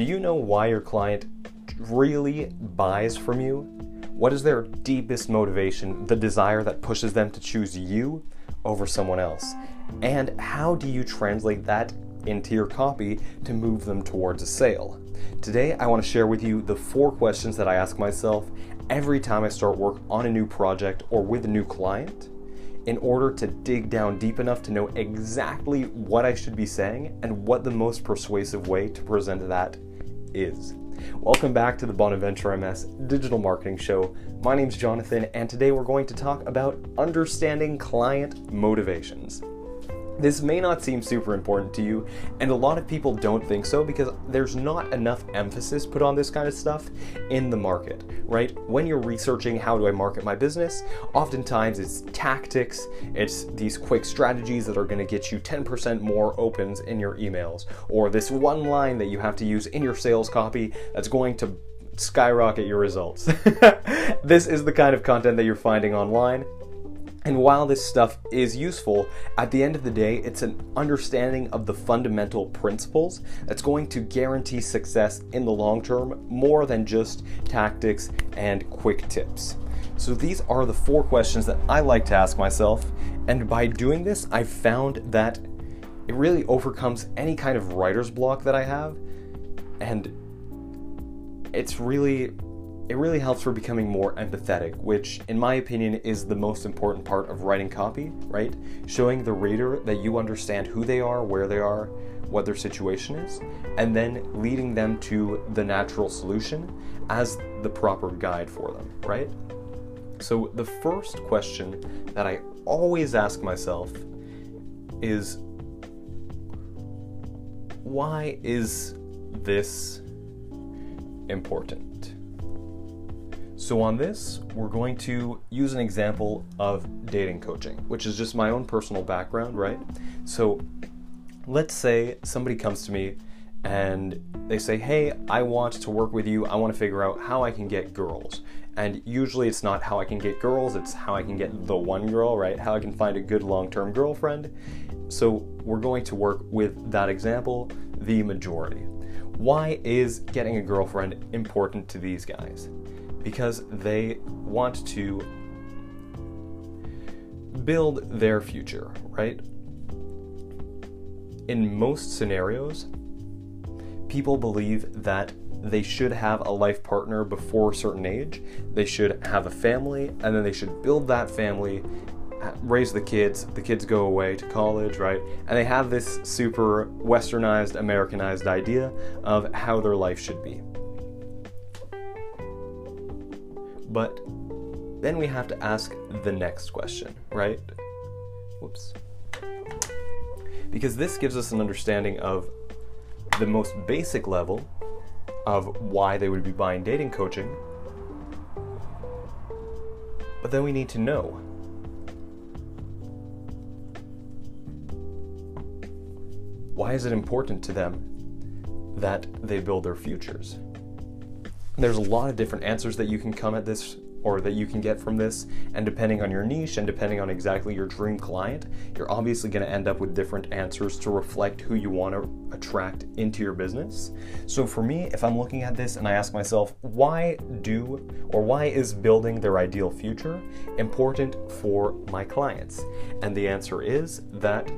Do you know why your client really buys from you? What is their deepest motivation, the desire that pushes them to choose you over someone else? And how do you translate that into your copy to move them towards a sale? Today, I want to share with you the four questions that I ask myself every time I start work on a new project or with a new client in order to dig down deep enough to know exactly what I should be saying and what the most persuasive way to present that is. Welcome back to the Bonaventure MS Digital Marketing Show. My name is Jonathan, and today we're going to talk about understanding client motivations. This may not seem super important to you, and a lot of people don't think so because there's not enough emphasis put on this kind of stuff in the market, right? When you're researching how do I market my business, oftentimes it's tactics, it's these quick strategies that are going to get you 10% more opens in your emails, or this one line that you have to use in your sales copy that's going to skyrocket your results. this is the kind of content that you're finding online and while this stuff is useful, at the end of the day, it's an understanding of the fundamental principles that's going to guarantee success in the long term more than just tactics and quick tips. So, these are the four questions that I like to ask myself. And by doing this, I've found that it really overcomes any kind of writer's block that I have. And it's really it really helps for becoming more empathetic, which, in my opinion, is the most important part of writing copy, right? Showing the reader that you understand who they are, where they are, what their situation is, and then leading them to the natural solution as the proper guide for them, right? So, the first question that I always ask myself is why is this important? So, on this, we're going to use an example of dating coaching, which is just my own personal background, right? So, let's say somebody comes to me and they say, Hey, I want to work with you. I want to figure out how I can get girls. And usually it's not how I can get girls, it's how I can get the one girl, right? How I can find a good long term girlfriend. So, we're going to work with that example, the majority. Why is getting a girlfriend important to these guys? Because they want to build their future, right? In most scenarios, people believe that they should have a life partner before a certain age. They should have a family, and then they should build that family, raise the kids. The kids go away to college, right? And they have this super westernized, Americanized idea of how their life should be. But then we have to ask the next question, right? Whoops. Because this gives us an understanding of the most basic level of why they would be buying dating coaching. But then we need to know why is it important to them that they build their futures? There's a lot of different answers that you can come at this or that you can get from this, and depending on your niche and depending on exactly your dream client, you're obviously going to end up with different answers to reflect who you want to attract into your business. So for me, if I'm looking at this and I ask myself, why do or why is building their ideal future important for my clients? And the answer is that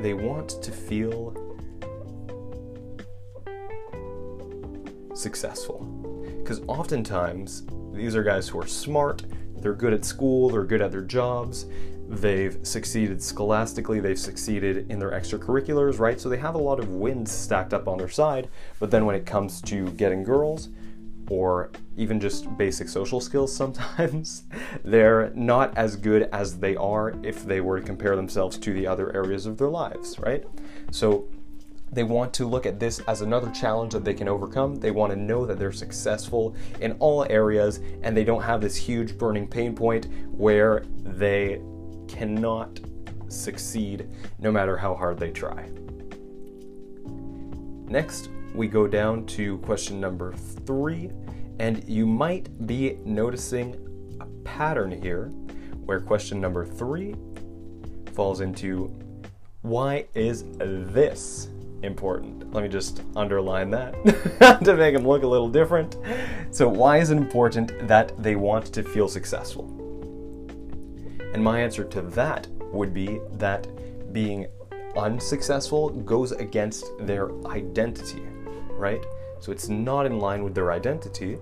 they want to feel successful. Because oftentimes, these are guys who are smart, they're good at school, they're good at their jobs, they've succeeded scholastically, they've succeeded in their extracurriculars, right? So they have a lot of wins stacked up on their side, but then when it comes to getting girls, or even just basic social skills sometimes, they're not as good as they are if they were to compare themselves to the other areas of their lives, right? So they want to look at this as another challenge that they can overcome. They want to know that they're successful in all areas and they don't have this huge burning pain point where they cannot succeed no matter how hard they try. Next, we go down to question number three, and you might be noticing a pattern here where question number three falls into why is this important? Let me just underline that to make them look a little different. So, why is it important that they want to feel successful? And my answer to that would be that being unsuccessful goes against their identity, right? So it's not in line with their identity.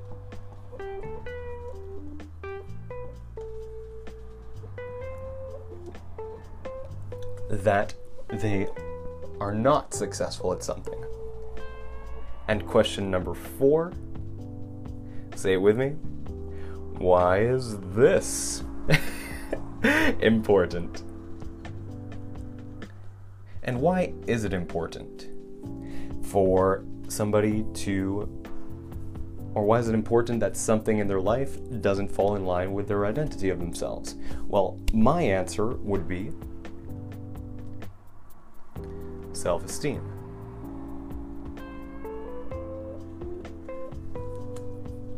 That they are not successful at something. And question number four say it with me. Why is this important? And why is it important for somebody to, or why is it important that something in their life doesn't fall in line with their identity of themselves? Well, my answer would be self esteem.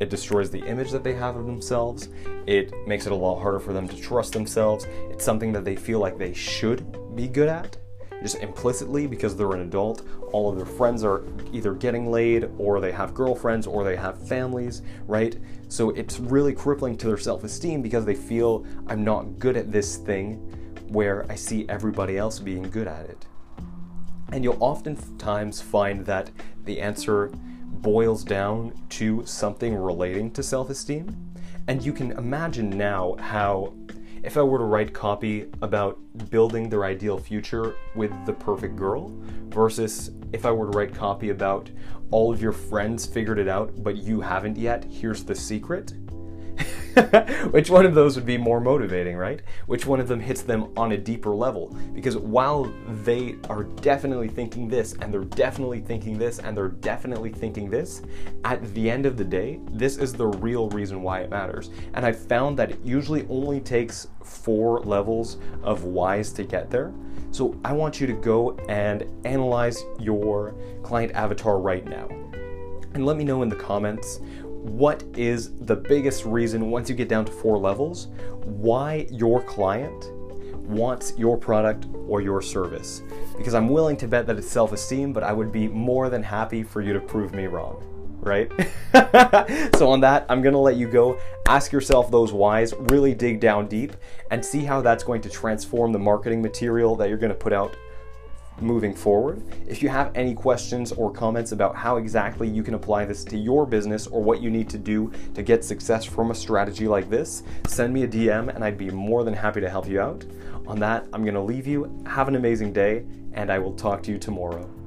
It destroys the image that they have of themselves. It makes it a lot harder for them to trust themselves. It's something that they feel like they should be good at just implicitly because they're an adult. All of their friends are either getting laid or they have girlfriends or they have families, right? So it's really crippling to their self esteem because they feel I'm not good at this thing where I see everybody else being good at it. And you'll oftentimes find that the answer boils down to something relating to self esteem. And you can imagine now how if I were to write copy about building their ideal future with the perfect girl versus if I were to write copy about all of your friends figured it out but you haven't yet, here's the secret. Which one of those would be more motivating, right? Which one of them hits them on a deeper level? Because while they are definitely thinking this, and they're definitely thinking this, and they're definitely thinking this, at the end of the day, this is the real reason why it matters. And I found that it usually only takes four levels of whys to get there. So I want you to go and analyze your client avatar right now. And let me know in the comments what is the biggest reason, once you get down to four levels, why your client wants your product or your service. Because I'm willing to bet that it's self esteem, but I would be more than happy for you to prove me wrong, right? so, on that, I'm gonna let you go. Ask yourself those whys, really dig down deep, and see how that's going to transform the marketing material that you're gonna put out moving forward. If you have any questions or comments about how exactly you can apply this to your business or what you need to do to get success from a strategy like this, send me a DM and I'd be more than happy to help you out. On that, I'm going to leave you. Have an amazing day, and I will talk to you tomorrow.